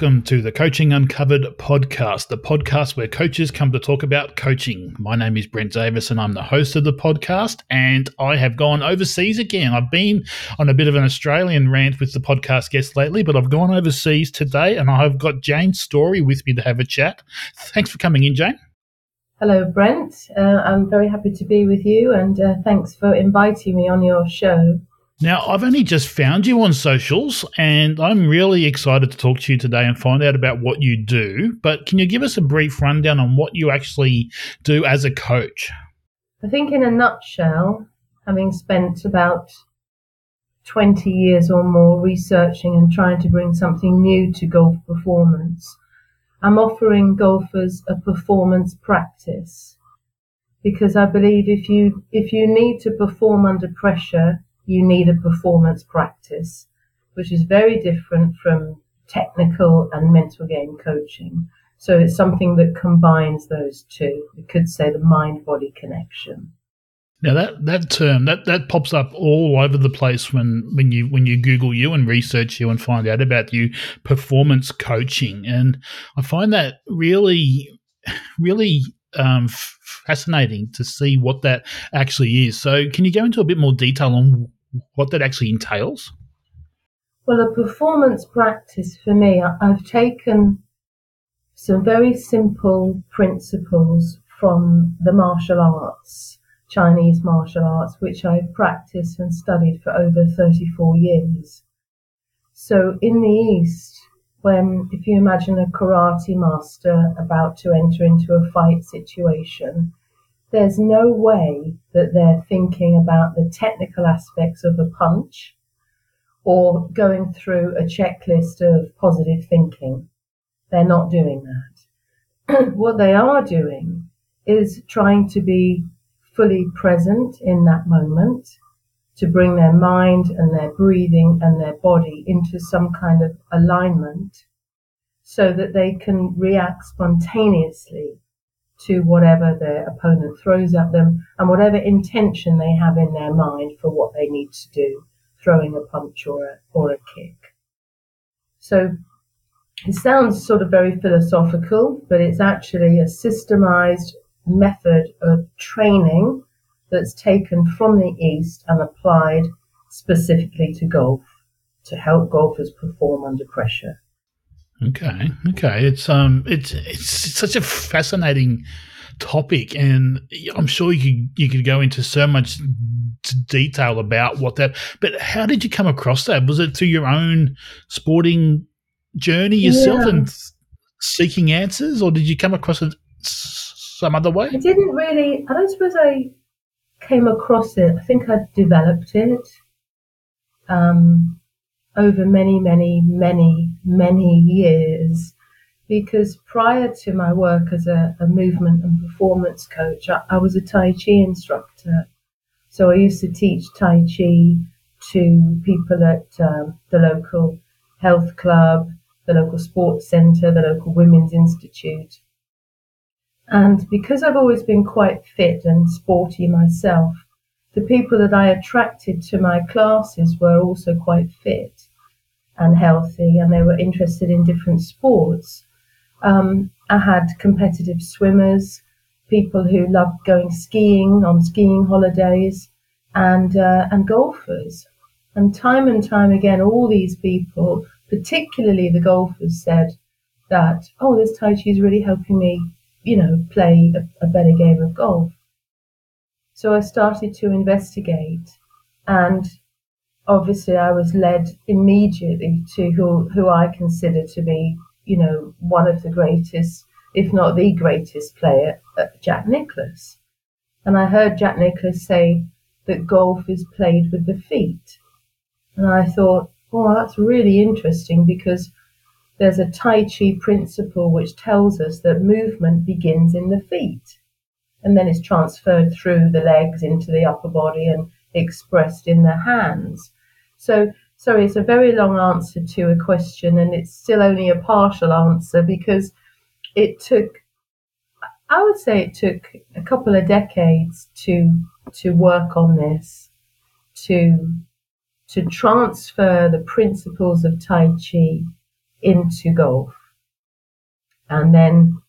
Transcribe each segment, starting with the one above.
Welcome to the Coaching Uncovered podcast, the podcast where coaches come to talk about coaching. My name is Brent Davis and I'm the host of the podcast. And I have gone overseas again. I've been on a bit of an Australian rant with the podcast guests lately, but I've gone overseas today and I've got Jane Story with me to have a chat. Thanks for coming in, Jane. Hello, Brent. Uh, I'm very happy to be with you and uh, thanks for inviting me on your show. Now, I've only just found you on socials, and I'm really excited to talk to you today and find out about what you do. But can you give us a brief rundown on what you actually do as a coach? I think, in a nutshell, having spent about 20 years or more researching and trying to bring something new to golf performance, I'm offering golfers a performance practice because I believe if you if you need to perform under pressure you need a performance practice, which is very different from technical and mental game coaching. So it's something that combines those two. We could say the mind body connection. Now that that term that that pops up all over the place when when you when you Google you and research you and find out about you performance coaching, and I find that really really um, fascinating to see what that actually is. So, can you go into a bit more detail on what that actually entails? Well, a performance practice for me, I've taken some very simple principles from the martial arts, Chinese martial arts, which I've practiced and studied for over 34 years. So in the East, when, if you imagine a karate master about to enter into a fight situation, there's no way that they're thinking about the technical aspects of a punch or going through a checklist of positive thinking. They're not doing that. what they are doing is trying to be fully present in that moment, to bring their mind and their breathing and their body into some kind of alignment so that they can react spontaneously to whatever their opponent throws at them and whatever intention they have in their mind for what they need to do, throwing a punch or a, or a kick. So it sounds sort of very philosophical, but it's actually a systemized method of training that's taken from the East and applied specifically to golf to help golfers perform under pressure. Okay, okay. It's um, it's it's such a fascinating topic, and I'm sure you could you could go into so much detail about what that. But how did you come across that? Was it through your own sporting journey yourself yeah. and seeking answers, or did you come across it some other way? I didn't really. I don't suppose I came across it. I think I developed it. Um, over many, many, many, many years. Because prior to my work as a, a movement and performance coach, I, I, was a Tai Chi instructor. So I used to teach Tai Chi to people at um, the local health club, the local sports centre, the local women's institute. And because I've always been quite fit and sporty myself, the people that I attracted to my classes were also quite fit and healthy, and they were interested in different sports. Um, I had competitive swimmers, people who loved going skiing on skiing holidays, and uh, and golfers. And time and time again, all these people, particularly the golfers, said that, "Oh, this Tai Chi is really helping me, you know, play a, a better game of golf." So I started to investigate, and obviously I was led immediately to who, who I consider to be, you know, one of the greatest, if not the greatest player, uh, Jack Nicklaus. And I heard Jack Nicklaus say that golf is played with the feet. And I thought, oh, that's really interesting because there's a Tai Chi principle which tells us that movement begins in the feet and then is transferred through the legs into the upper body and expressed in the hands. So, sorry, it's a very long answer to a question, and it's still only a partial answer because it took, I would say, it took a couple of decades to to work on this, to to transfer the principles of Tai Chi into golf and then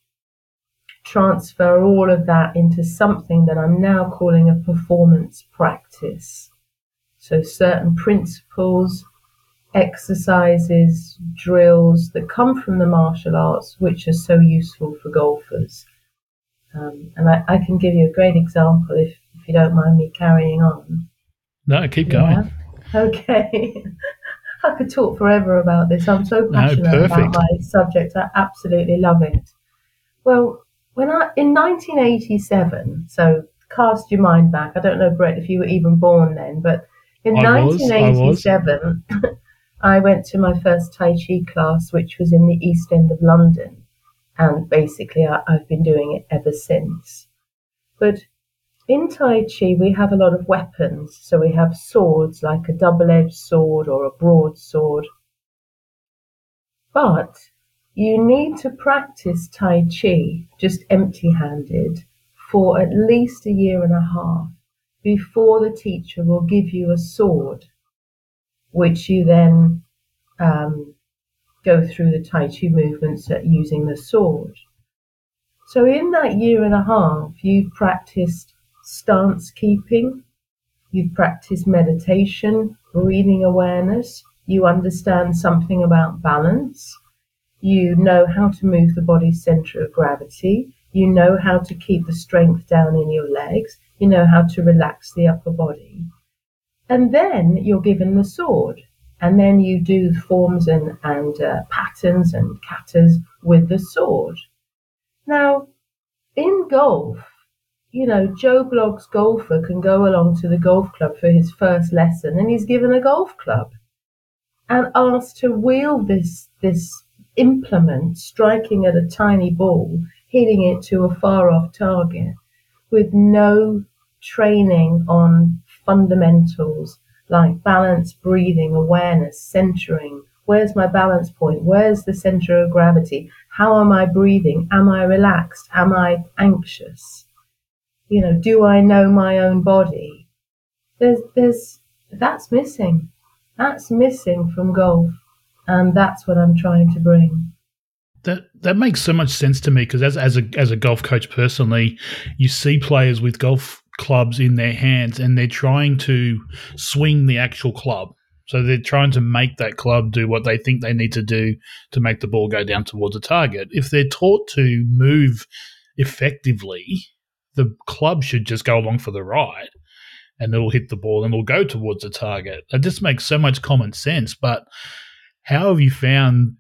transfer all of that into something that I'm now calling a performance practice. So, certain principles, exercises, drills that come from the martial arts, which are so useful for golfers. Um, and I, I, can give you a great example if, if you don't mind me carrying on. No, keep going. Okay. I could talk forever about this. I'm so passionate no, about my subject. I absolutely love it. Well, when I in 1987, so cast your mind back. I don't know, Brent, if you were even born then, but in I 1987, was, I, I went to my first Tai Chi class, which was in the East End of London, and basically I, I've been doing it ever since. But in Tai Chi, we have a lot of weapons. So we have swords, like a double edged sword or a broadsword. But you need to practice Tai Chi just empty handed for at least a year and a half before the teacher will give you a sword, which you then um, go through the Tai Chi movements using the sword. So, in that year and a half, you've practiced stance keeping, you've practiced meditation, breathing awareness, you understand something about balance, you know how to move the body's center of gravity. You know how to keep the strength down in your legs. You know how to relax the upper body. And then you're given the sword. And then you do forms and, and uh, patterns and katas with the sword. Now, in golf, you know, Joe Blogg's golfer can go along to the golf club for his first lesson and he's given a golf club and asked to wield this this implement striking at a tiny ball, hitting it to a far off target with no training on fundamentals like balance, breathing, awareness, centering. Where's my balance point? Where's the center of gravity? How am I breathing? Am I relaxed? Am I anxious? You know, do I know my own body? There's, there's, that's missing. That's missing from golf and that's what I'm trying to bring. That that makes so much sense to me because as as a as a golf coach personally, you see players with golf clubs in their hands and they're trying to swing the actual club. So they're trying to make that club do what they think they need to do to make the ball go down towards a target. If they're taught to move effectively, the club should just go along for the ride and it'll hit the ball and it'll go towards the target. It just makes so much common sense. But how have you found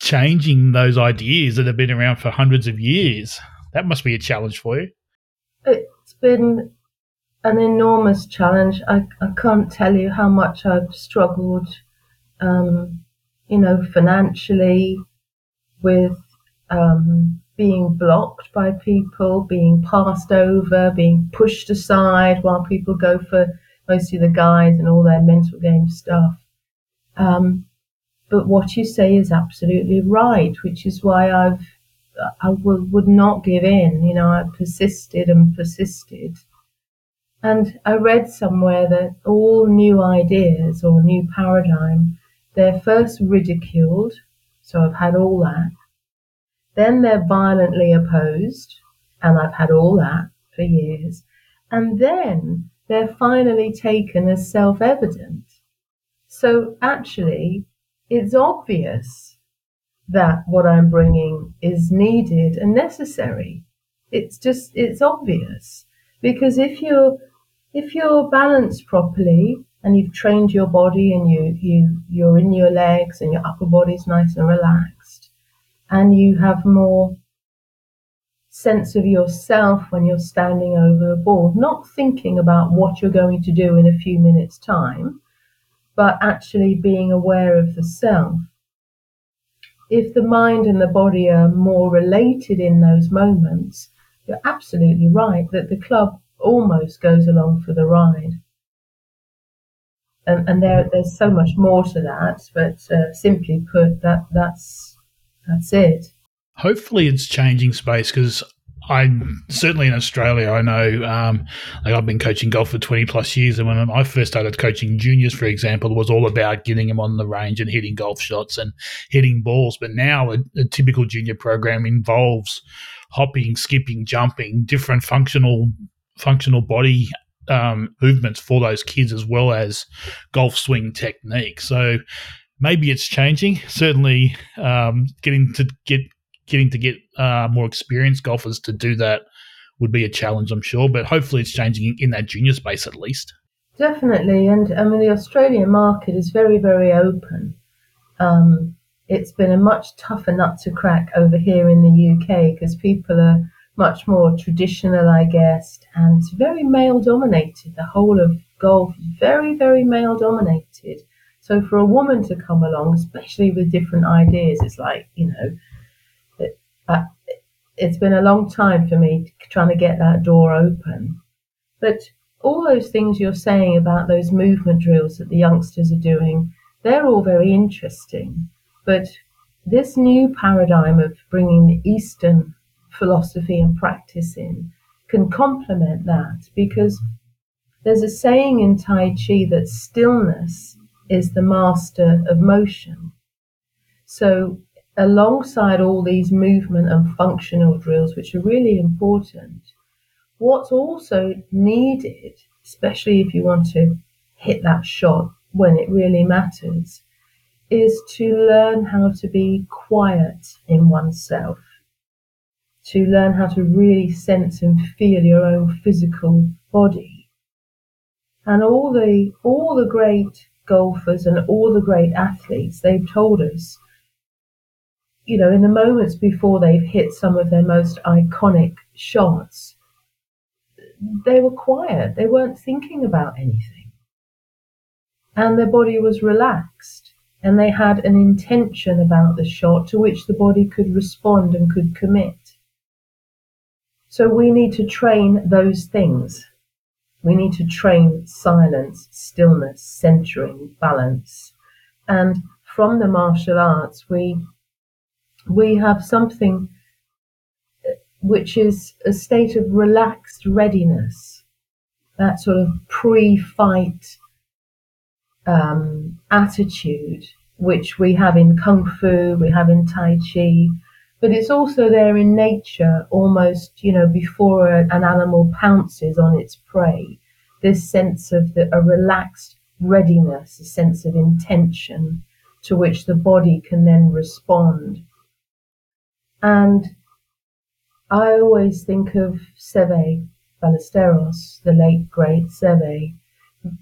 changing those ideas that have been around for hundreds of years? That must be a challenge for you. It's been an enormous challenge. I, I can't tell you how much I've struggled, um, you know, financially with um, being blocked by people, being passed over, being pushed aside while people go for mostly the guys and all their mental game stuff. Um, but what you say is absolutely right, which is why I've I w- would not give in. You know, I persisted and persisted. And I read somewhere that all new ideas or new paradigm, they're first ridiculed. So I've had all that. Then they're violently opposed. And I've had all that for years. And then they're finally taken as self evident. So actually, it's obvious that what I'm bringing is needed and necessary. It's just, it's obvious. Because if you're, if you're balanced properly and you've trained your body and you, you, you're in your legs and your upper body's nice and relaxed and you have more sense of yourself when you're standing over the ball, not thinking about what you're going to do in a few minutes' time, but actually being aware of the self. If the mind and the body are more related in those moments, you're absolutely right that the club almost goes along for the ride. And, and there, there's so much more to that, but uh, simply put, that that's that's it. Hopefully, it's changing space because I certainly in Australia, I know, um, like I've been coaching golf for 20 plus years. And when I first started coaching juniors, for example, it was all about getting them on the range and hitting golf shots and hitting balls. But now a, a typical junior program involves hopping, skipping, jumping, different functional, functional body um, movements for those kids as well as golf swing technique. So maybe it's changing. Certainly, um, getting to get getting to get uh, more experienced golfers to do that would be a challenge, I'm sure. But hopefully, it's changing in that junior space at least. Definitely, and I mean the Australian market is very, very open. Um, it's been a much tougher nut to crack over here in the UK because people are much more traditional, I guess, and it's very male dominated. The whole of golf is very, very male dominated. So for a woman to come along, especially with different ideas, it's like you know but it's been a long time for me trying to get that door open. But all those things you're saying about those movement drills that the youngsters are doing, they're all very interesting. But this new paradigm of bringing the Eastern philosophy and practice in can complement that because there's a saying in Tai Chi that stillness is the master of motion. So alongside all these movement and functional drills, which are really important, what's also needed, especially if you want to hit that shot when it really matters, is to learn how to be quiet in oneself, to learn how to really sense and feel your own physical body. And all the all the great golfers and all the great athletes, they've told us you know, in the moments before they've hit some of their most iconic shots, they were quiet. They weren't thinking about anything. And their body was relaxed. And they had an intention about the shot to which the body could respond and could commit. So we need to train those things. We need to train silence, stillness, centering, balance. And from the martial arts, we we have something which is a state of relaxed readiness, that sort of pre fight um, attitude, which we have in Kung Fu, we have in Tai Chi, but it's also there in nature almost, you know, before a, an animal pounces on its prey. This sense of the, a relaxed readiness, a sense of intention to which the body can then respond and I always think of Seve Ballesteros, the late great Seve.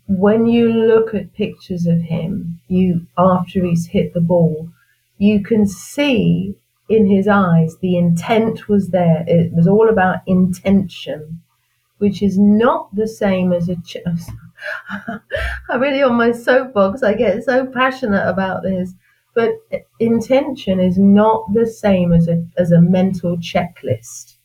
When you look at pictures of him, you after he's hit the ball, you can see in his eyes the intent was there. It was all about intention, which is not the same as a. Ch- I'm really on my soapbox. I get so passionate about this. But intention is not the same as a, as a mental checklist.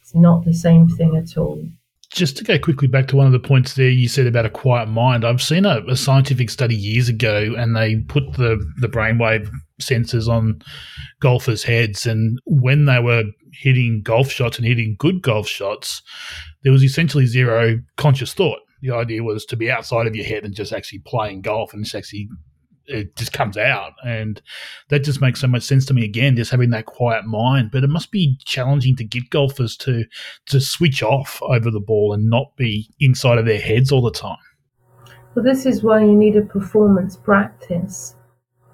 It's not the same thing at all. Just to go quickly back to one of the points there you said about a quiet mind, I've seen a, a scientific study years ago and they put the, the brainwave sensors on golfers' heads. And when they were hitting golf shots and hitting good golf shots, there was essentially zero conscious thought. The idea was to be outside of your head and just actually playing golf and just actually it just comes out. And that just makes so much sense to me again just having that quiet mind. But it must be challenging to get golfers to to switch off over the ball and not be inside of their heads all the time. Well this is why you need a performance practice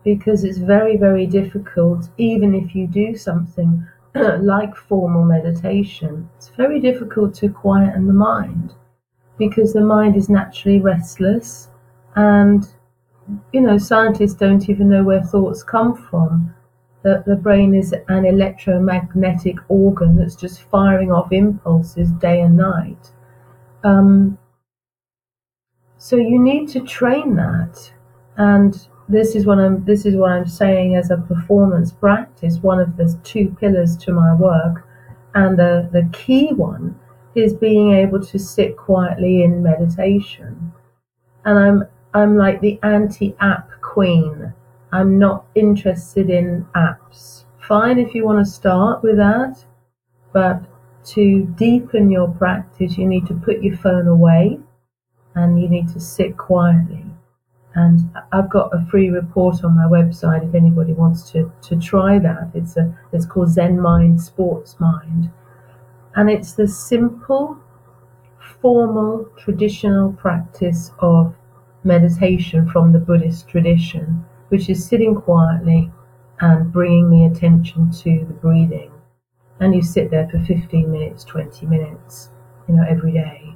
because it's very very difficult even if you do something like formal meditation it's very difficult to quieten the mind because the mind is naturally restless and you know, scientists don't even know where thoughts come from. That the brain is an electromagnetic organ that's just firing off impulses day and night. Um, so you need to train that, and this is what I'm. This is what I'm saying as a performance practice. One of the two pillars to my work, and the the key one is being able to sit quietly in meditation. And I'm I'm like the anti app queen. I'm not interested in apps. Fine if you want to start with that, but to deepen your practice, you need to put your phone away and you need to sit quietly. And I've got a free report on my website if anybody wants to, to try that. It's a it's called Zen Mind Sports Mind. And it's the simple, formal, traditional practice of meditation from the Buddhist tradition, which is sitting quietly and bringing the attention to the breathing. And you sit there for 15 minutes, 20 minutes, you know, every day.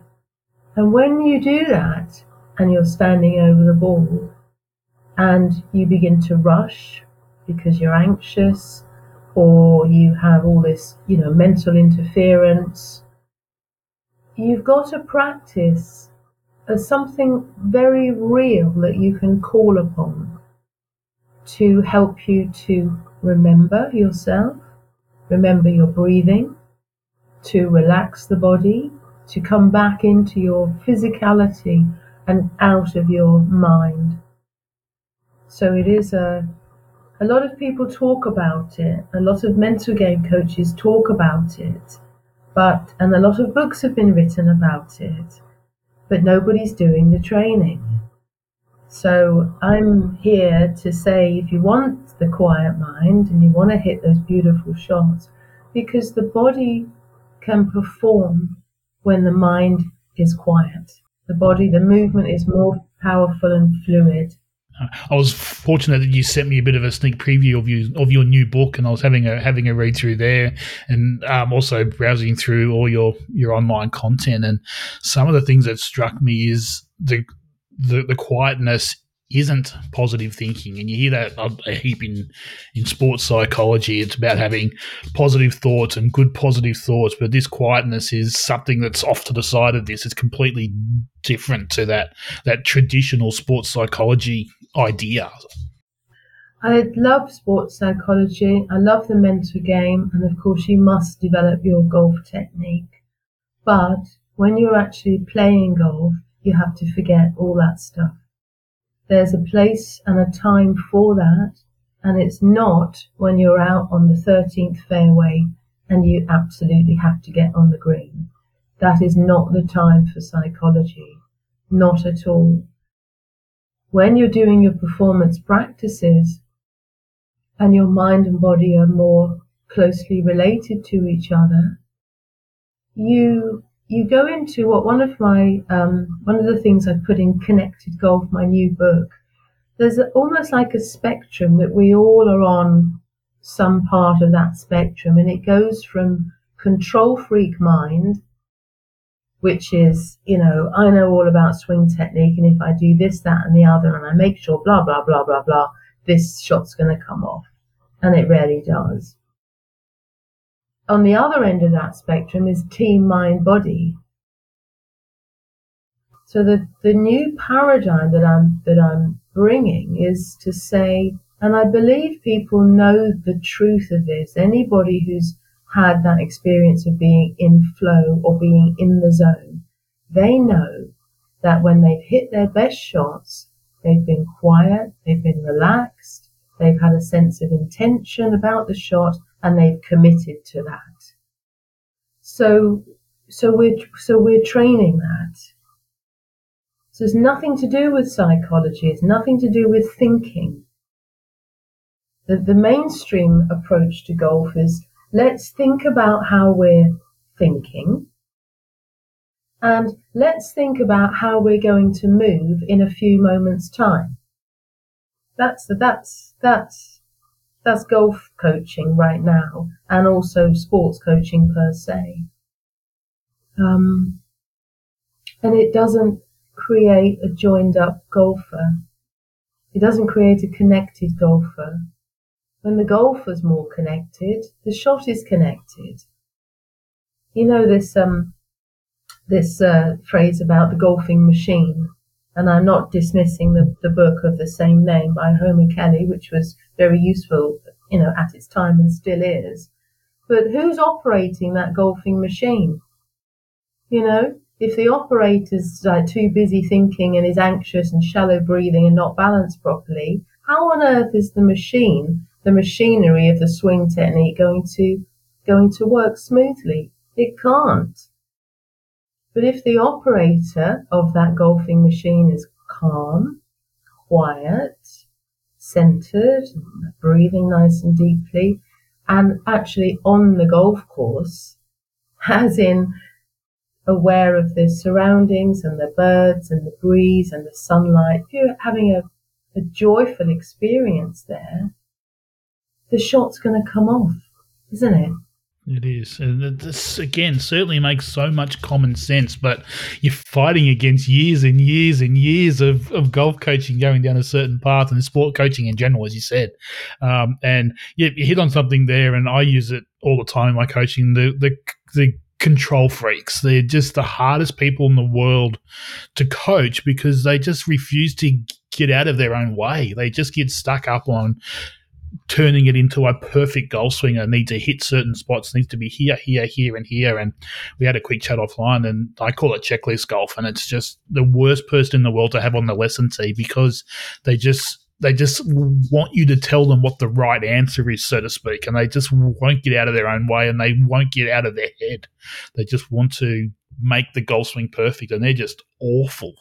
And when you do that, and you're standing over the ball, and you begin to rush because you're anxious, or you have all this, you know, mental interference, you've got to practice as something very real that you can call upon to help you to remember yourself, remember your breathing, to relax the body, to come back into your physicality and out of your mind. So it is a a lot of people talk about it. A lot of mental game coaches talk about it, but and a lot of books have been written about it, but nobody's doing the training. So I'm here to say if you want the quiet mind and you want to hit those beautiful shots, because the body can perform when the mind is quiet. The body, the movement is more powerful and fluid. I was fortunate that you sent me a bit of a sneak preview of you of your new book, and I was having a having a read through there, and um, also browsing through all your your online content. And some of the things that struck me is the the, the quietness isn't positive thinking. And you hear that a heap in, in sports psychology. It's about having positive thoughts and good positive thoughts. But this quietness is something that's off to the side of this. It's completely different to that, that traditional sports psychology idea. I love sports psychology. I love the mental game. And of course, you must develop your golf technique. But when you're actually playing golf, you have to forget all that stuff there's a place and a time for that, and it's not when you're out on the 13th fairway and you absolutely have to get on the green. That is not the time for psychology. Not at all. When you're doing your performance practices and your mind and body are more closely related to each other, you you go into what one of my um, one of the things I put in Connected Golf, my new book. There's almost like a spectrum that we all are on some part of that spectrum, and it goes from control freak mind, which is you know I know all about swing technique, and if I do this, that, and the other, and I make sure blah blah blah blah blah, this shot's going to come off, and it rarely does on the other end of that spectrum is team mind body. So the, the new paradigm that I'm that I'm bringing is to say, and I believe people know the truth of this. Anybody who's had that experience of being in flow or being in the zone, they know that when they've hit their best shots, they've been quiet, they've been relaxed, they've had a sense of intention about the shot, and they've committed to that. So, so we're, so we're training that. So it's nothing to do with psychology. It's nothing to do with thinking. The, the mainstream approach to golf is let's think about how we're thinking and let's think about how we're going to move in a few moments time. That's that's, that's that's golf coaching right now, and also sports coaching per se. Um, and it doesn't create a joined up golfer. It doesn't create a connected golfer. When the golfer's more connected, the shot is connected. You know this um, this uh, phrase about the golfing machine and I'm not dismissing the, the book of the same name by Homer Kelley, which was very useful, you know, at its time and still is. But who's operating that golfing machine? You know, if the operator's uh, too busy thinking and is anxious and shallow breathing and not balanced properly, how on earth is the machine, the machinery of the swing technique going to going to work smoothly? It can't. But if the operator of that golfing machine is calm, quiet, centered, breathing nice and deeply, and actually on the golf course, as in aware of the surroundings and the birds and the breeze and the sunlight, if you're having a, a joyful experience there, the shot's going to come off, isn't it? It is. And this, again, certainly makes so much common sense, but you're fighting against years and years and years of, of golf coaching going down a certain path and sport coaching in general, as you said. Um, and yeah, you hit on something there, and I use it all the time in my coaching the, the, the control freaks. They're just the hardest people in the world to coach because they just refuse to get out of their own way. They just get stuck up on turning it into a perfect golf swinger needs to hit certain spots, needs to be here, here, here, and here. And we had a quick chat offline, and I call it checklist golf, and it's just the worst person in the world to have on the lesson tee because they just they just want you to tell them what the right answer is, so to speak, and they just won't get out of their own way and they won't get out of their head. They just want to make the golf swing perfect, and they're just awful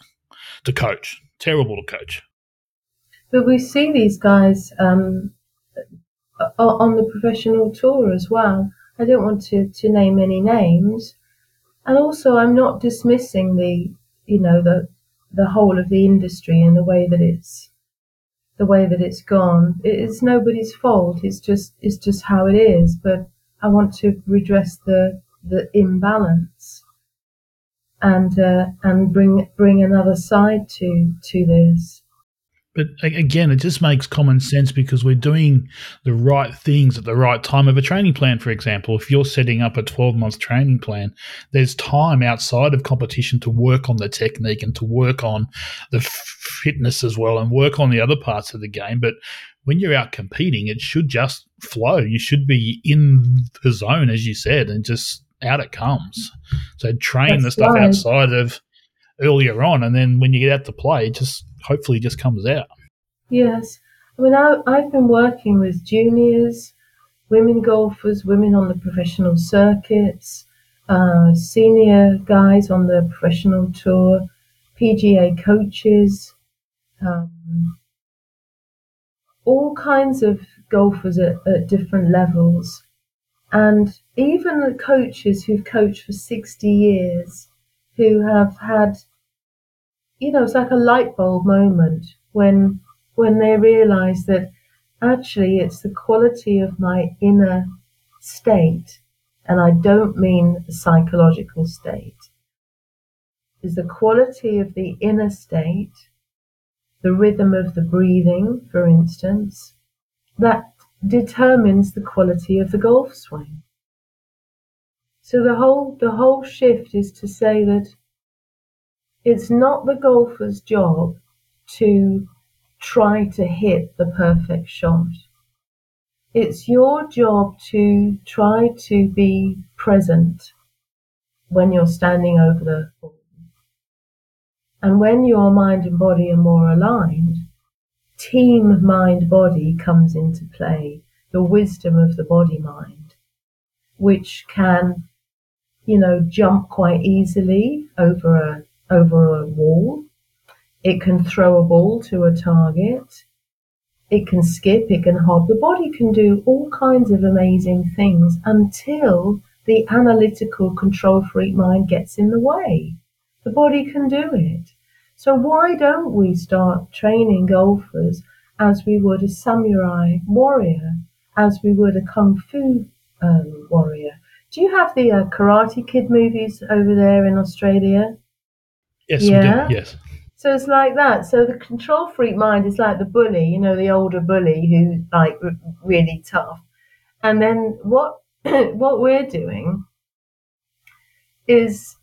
to coach, terrible to coach. But we see these guys um, on the professional tour as well. I don't want to, to name any names. And also, I'm not dismissing the, you know, the, the whole of the industry and the way that it's, the way that it's gone. It's nobody's fault. It's just, it's just how it is. But I want to redress the, the imbalance and, uh, and bring, bring another side to, to this. But again, it just makes common sense because we're doing the right things at the right time of a training plan. For example, if you're setting up a 12 month training plan, there's time outside of competition to work on the technique and to work on the fitness as well and work on the other parts of the game. But when you're out competing, it should just flow. You should be in the zone, as you said, and just out it comes. So train That's the stuff outside of earlier on, and then when you get out to play, just hopefully just comes out. Yes. I mean, I, I've been working with juniors, women golfers, women on the professional circuits, uh, senior guys on the professional tour, PGA coaches, um, all kinds of golfers at, at different levels. And even the coaches who've coached for 60 years, who have had you know, it's like a light bulb moment when when they realize that actually it's the quality of my inner state, and I don't mean psychological state, is the quality of the inner state, the rhythm of the breathing, for instance, that determines the quality of the golf swing. So the whole the whole shift is to say that it's not the golfer's job to try to hit the perfect shot. It's your job to try to be present when you're standing over the ball. And when your mind and body are more aligned, team mind body comes into play, the wisdom of the body mind, which can, you know, jump quite easily over a over a wall. It can throw a ball to a target. It can skip, it can hop. The body can do all kinds of amazing things until the analytical control freak mind gets in the way. The body can do it. So why don't we start training golfers as we would a samurai warrior, as we would a kung fu um, warrior? Do you have the uh, Karate Kid movies over there in Australia? Yes, yeah? Yes. So it's like that. So the control freak mind is like the bully, you know, the older bully who's like really tough. And then what what we're doing is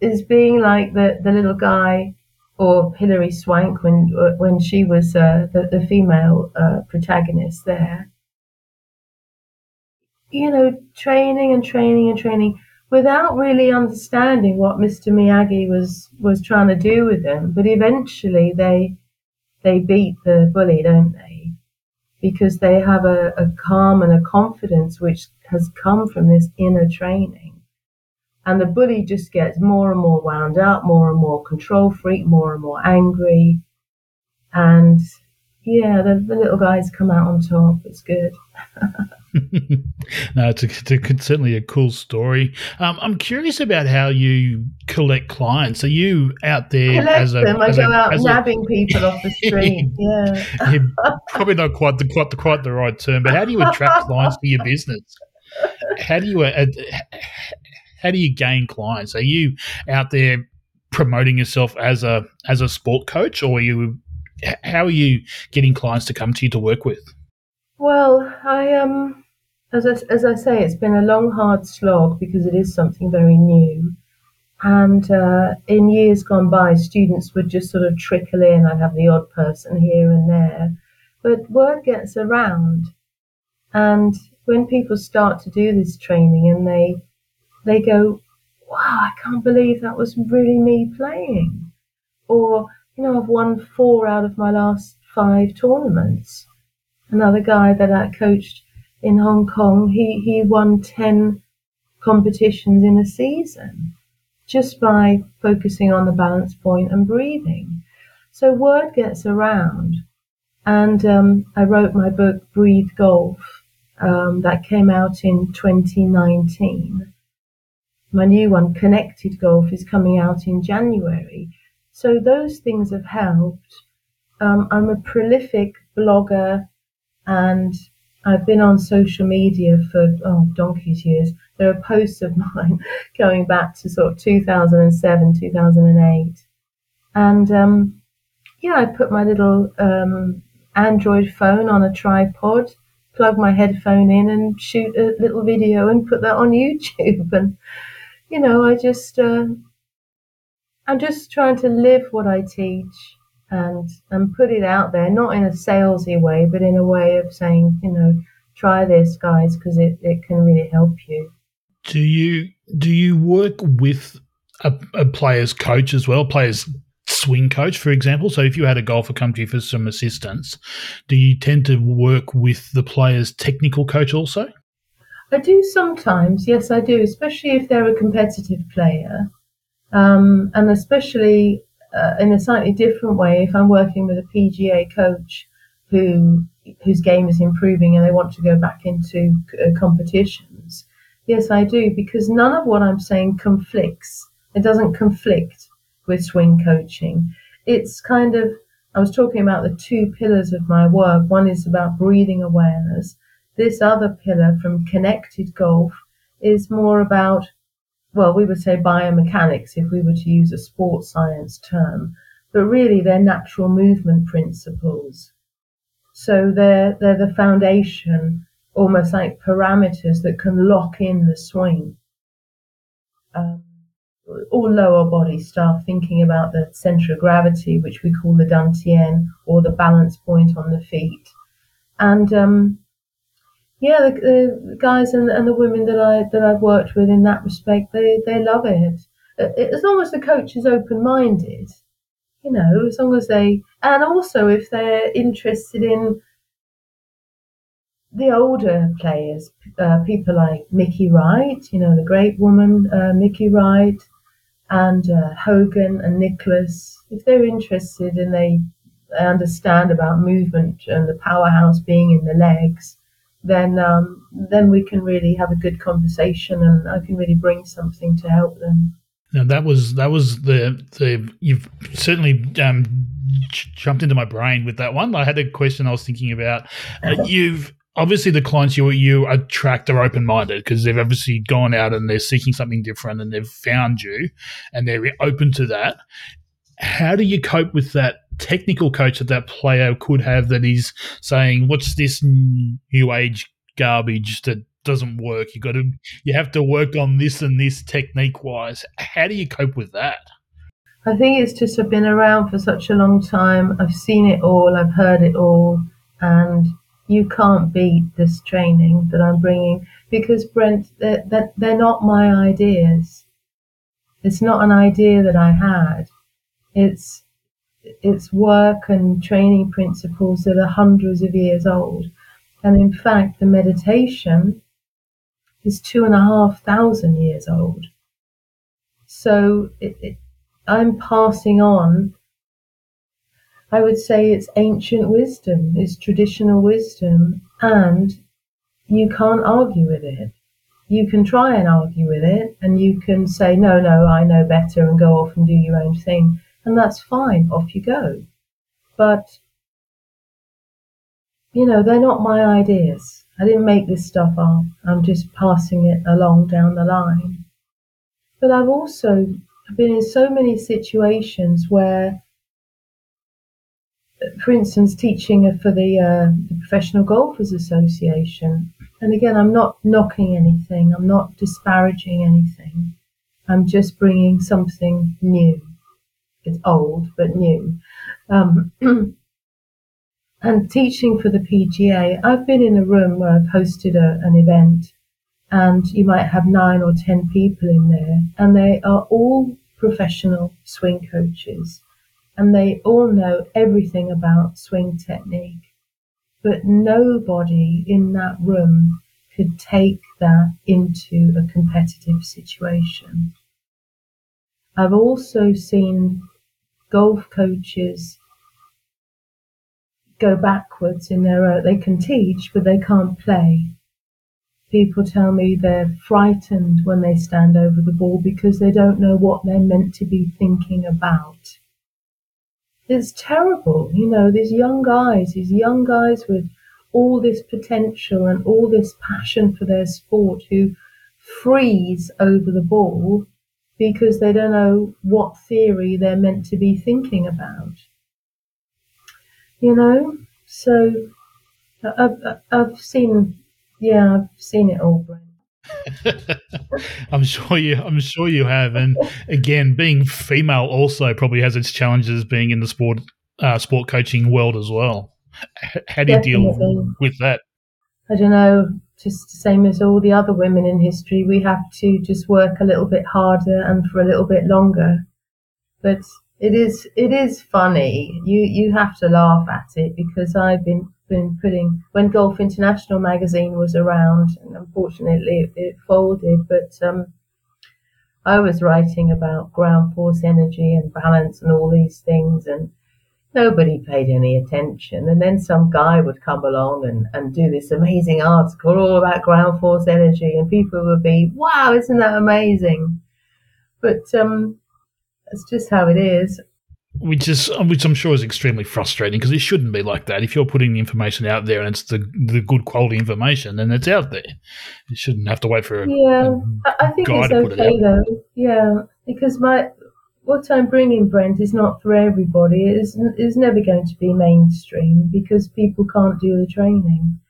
is being like the, the little guy or Hilary Swank when when she was uh, the, the female uh, protagonist there. You know, training and training and training without really understanding what Mr. Miyagi was was trying to do with them. But eventually, they they beat the bully, don't they? Because they have a, a calm and a confidence which has come from this inner training. And the bully just gets more and more wound up, more and more control freak, more and more angry. And yeah, the, the little guys come out on top. It's good. no, it's, a, it's, a, it's, certainly a cool story. Um, I'm curious about how you collect clients. Are you out there collect as a? Them. I go a, out nabbing a, people off the street. yeah, probably not quite the quite the quite the right term, but how do you attract clients to your business? How do you uh, how do you gain clients? Are you out there promoting yourself as a as a sport coach, or are you how are you getting clients to come to you to work with? Well, I um, as I, as I say, it's been a long, hard slog because it is something very new. And uh, in years gone by, students would just sort of trickle in. I'd have the odd person here and there, but word gets around. And when people start to do this training, and they they go, "Wow, I can't believe that was really me playing," or you know, I've won four out of my last five tournaments. Another guy that I coached in Hong Kong, he, he won 10 competitions in a season just by focusing on the balance point and breathing. So word gets around. And um, I wrote my book, Breathe Golf, um, that came out in 2019. My new one, Connected Golf, is coming out in January. So those things have helped. Um, I'm a prolific blogger and I've been on social media for oh donkey's years. There are posts of mine going back to sort of 2007, 2008, and um, yeah, I put my little um, Android phone on a tripod, plug my headphone in, and shoot a little video and put that on YouTube. And you know, I just uh, I'm just trying to live what I teach and and put it out there, not in a salesy way, but in a way of saying, you know, try this, guys, because it, it can really help you. Do you do you work with a, a player's coach as well, players swing coach, for example? So if you had a golfer come to you for some assistance, do you tend to work with the player's technical coach also? I do sometimes, yes, I do, especially if they're a competitive player. Um, and especially uh, in a slightly different way, if I'm working with a PGA coach who whose game is improving and they want to go back into uh, competitions, yes, I do because none of what I'm saying conflicts. It doesn't conflict with swing coaching. It's kind of I was talking about the two pillars of my work. One is about breathing awareness. This other pillar from connected golf is more about well, we would say biomechanics if we were to use a sports science term, but really they're natural movement principles. So they're, they're the foundation, almost like parameters that can lock in the swing. Um, all lower body stuff, thinking about the center of gravity, which we call the dantian, or the balance point on the feet. And um, yeah, the, the guys and, and, the women that I that I've worked with in that respect, they they love it. As long as the coach is open minded, you know, as long as they, and also if they're interested in the older players, uh, people like Mickey Wright, you know, the great woman uh, Mickey Wright, and uh, Hogan and Nicklaus, if they're interested and they, they understand about movement and the powerhouse being in the legs then um, then we can really have a good conversation, and I can really bring something to help them. Now that was that was the the you've certainly um, jumped into my brain with that one. I had a question I was thinking about. Uh, you've obviously the clients you you attract are open minded because they've obviously gone out and they're seeking something different and they've found you and they're open to that. How do you cope with that technical coach that that player could have that is saying, "What's this new age garbage that doesn't work? You got to you have to work on this and this technique wise." How do you cope with that? I think it's just I've been around for such a long time. I've seen it all. I've heard it all, and you can't beat this training that I'm bringing because Brent, they're, they're, they're not my ideas. It's not an idea that I had. It's it's work and training principles that are hundreds of years old. And in fact, the meditation is two and a half thousand years old. So it, it, I'm passing on. I would say it's ancient wisdom, it's traditional wisdom, and you can't argue with it. You can try and argue with it, and you can say, no, no, I know better, and go off and do your own thing. And that's fine, off you go. But, you know, they're not my ideas. I didn't make this stuff up. I'm just passing it along down the line. But I've also been in so many situations where for instance, teaching for the, uh, the Professional Golfers Association. And again, I'm not knocking anything, I'm not disparaging anything. I'm just bringing something new. It's old, but new. Um, and teaching for the PGA, I've been in a room where I've hosted a, an event, and you might have nine or ten people in there, and they are all professional swing coaches and they all know everything about swing technique. But nobody in that room could take that into a competitive situation. I've also seen golf coaches go backwards in their own, they can teach, but they can't play. People tell me they're frightened when they stand over the ball because they don't know what they're meant to be thinking about it's terrible. You know, these young guys, these young guys with all this potential and all this passion for their sport who freeze over the ball because they don't know what theory they're meant to be thinking about. You know, so I've, I've seen, yeah, I've seen it all, Brent. I'm sure you. I'm sure you have. And again, being female also probably has its challenges being in the sport uh, sport coaching world as well. How do you Definitely. deal with that? I don't know. Just the same as all the other women in history, we have to just work a little bit harder and for a little bit longer. But it is it is funny. You you have to laugh at it because I've been been putting when Golf International magazine was around, and unfortunately it, it folded. But um, I was writing about ground force energy and balance and all these things, and nobody paid any attention. And then some guy would come along and, and do this amazing article all about ground force energy, and people would be, "Wow, isn't that amazing?" But um, that's just how it is which is which I'm sure is extremely frustrating because it shouldn't be like that. If you're putting the information out there and it's the the good quality information, then it's out there. You shouldn't have to wait for a yeah. A I think it's okay though. Yeah, because my what I'm bringing, Brent, is not for everybody. It is is never going to be mainstream because people can't do the training.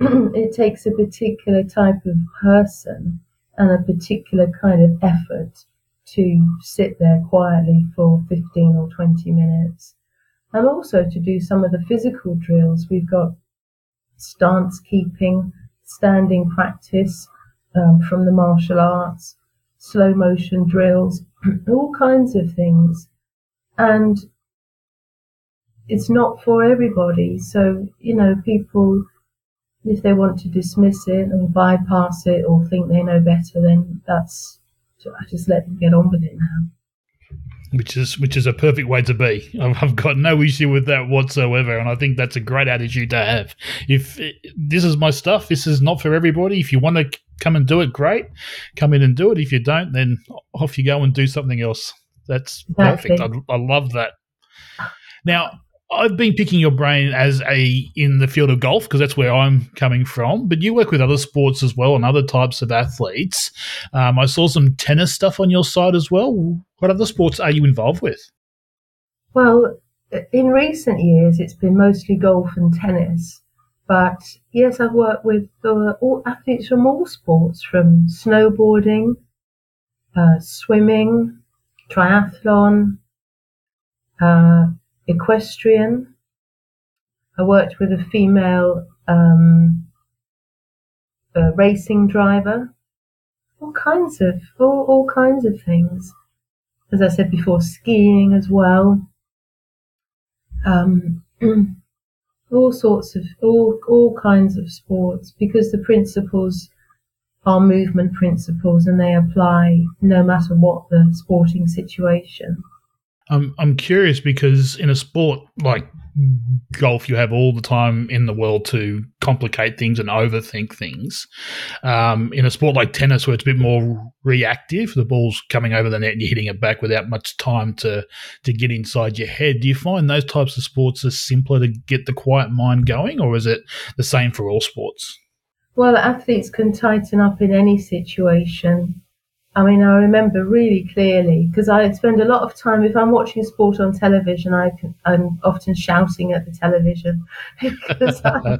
it takes a particular type of person and a particular kind of effort to sit there quietly for 15 or 20 minutes and also to do some of the physical drills. We've got stance keeping, standing practice um, from the martial arts, slow motion drills, all kinds of things. And it's not for everybody. So, you know, people, if they want to dismiss it or bypass it or think they know better, then that's I just let them get on with it now. Which is which is a perfect way to be. I've got no issue with that whatsoever, and I think that's a great attitude to have. If it, this is my stuff, this is not for everybody. If you want to come and do it, great, come in and do it. If you don't, then off you go and do something else. That's exactly. perfect. I, I love that. Now, I've been picking your brain as a in the field of golf because that's where I'm coming from. But you work with other sports as well and other types of athletes. Um, I saw some tennis stuff on your side as well. What other sports are you involved with? Well, in recent years, it's been mostly golf and tennis. But yes, I've worked with uh, all athletes from all sports, from snowboarding, uh, swimming, triathlon. Uh, equestrian. I worked with a female um, a racing driver. All kinds of all, all kinds of things. As I said before, skiing as well. Um, all sorts of all all kinds of sports because the principles are movement principles and they apply no matter what the sporting situation. I'm I'm curious because in a sport like golf, you have all the time in the world to complicate things and overthink things. Um, in a sport like tennis, where it's a bit more reactive, the ball's coming over the net and you're hitting it back without much time to to get inside your head. Do you find those types of sports are simpler to get the quiet mind going, or is it the same for all sports? Well, athletes can tighten up in any situation. I mean, I remember really clearly because I spend a lot of time if I'm watching sport on television. I am often shouting at the television because I,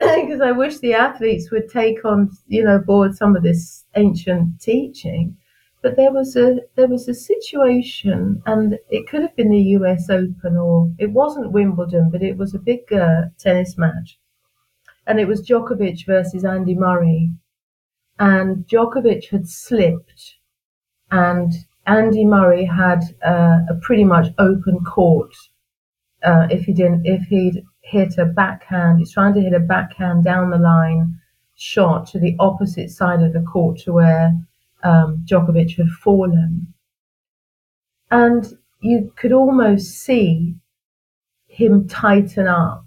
I wish the athletes would take on, you know, board some of this ancient teaching. But there was a there was a situation, and it could have been the U.S. Open or it wasn't Wimbledon, but it was a big uh, tennis match, and it was Djokovic versus Andy Murray and Djokovic had slipped, and Andy Murray had uh, a pretty much open court. Uh, if he didn't, if he'd hit a backhand, he's trying to hit a backhand down the line shot to the opposite side of the court to where um, Djokovic had fallen, and you could almost see him tighten up.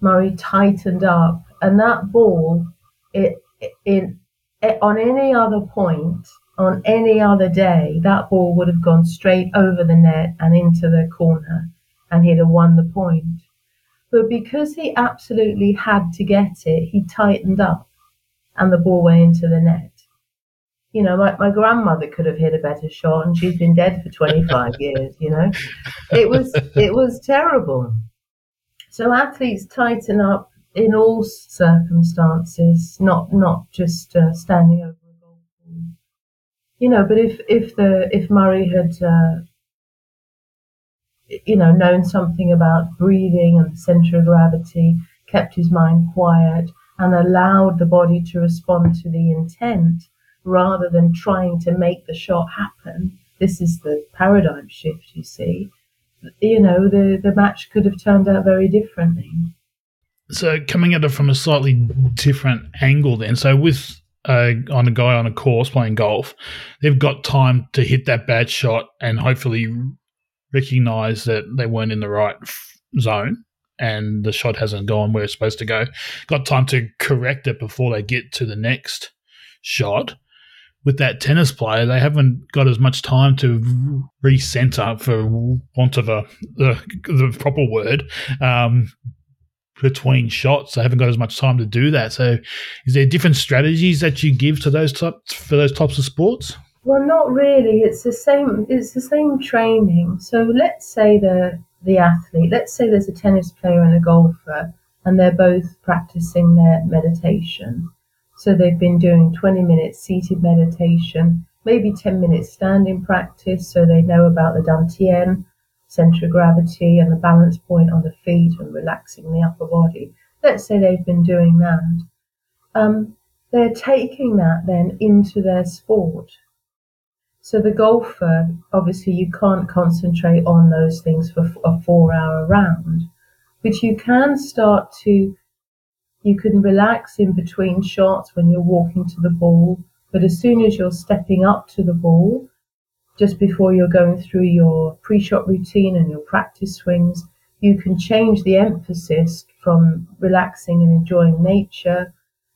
Murray tightened up, and that ball, it in on any other point, on any other day, that ball would have gone straight over the net and into the corner, and he'd have won the point. But because he absolutely had to get it, he tightened up, and the ball went into the net. You know, my, my grandmother could have hit a better shot, and she's been dead for 25 years. You know, it was it was terrible. So athletes tighten up in all circumstances, not not just uh, standing over a golf ball. You know, but if if the if Murray had uh, you know known something about breathing and the center of gravity, kept his mind quiet, and allowed the body to respond to the intent rather than trying to make the shot happen. This is the paradigm shift, you see. You know, the, the match could have turned out very differently. So coming at it from a slightly different angle, then. So with uh, on a guy on a course playing golf, they've got time to hit that bad shot and hopefully recognize that they weren't in the right f- zone and the shot hasn't gone where it's supposed to go. Got time to correct it before they get to the next shot. With that tennis player, they haven't got as much time to recenter, for want of a the, the proper word, um, between shots. I haven't got as much time to do that. So, is there different strategies that you give to those types for those types of sports? Well, not really. It's the same. It's the same training. So let's say the the athlete. Let's say there's a tennis player and a golfer, and they're both practicing their meditation. So they've been doing 20 minutes seated meditation, maybe 10 minutes standing practice, so they know about the dantian center of gravity and the balance point on the feet and relaxing the upper body. Let's say they've been doing that. Um, they're taking that then into their sport. So the golfer, obviously, you can't concentrate on those things for a four-hour round, but you can start to. You can relax in between shots when you're walking to the ball, but as soon as you're stepping up to the ball, just before you're going through your pre-shot routine and your practice swings, you can change the emphasis from relaxing and enjoying nature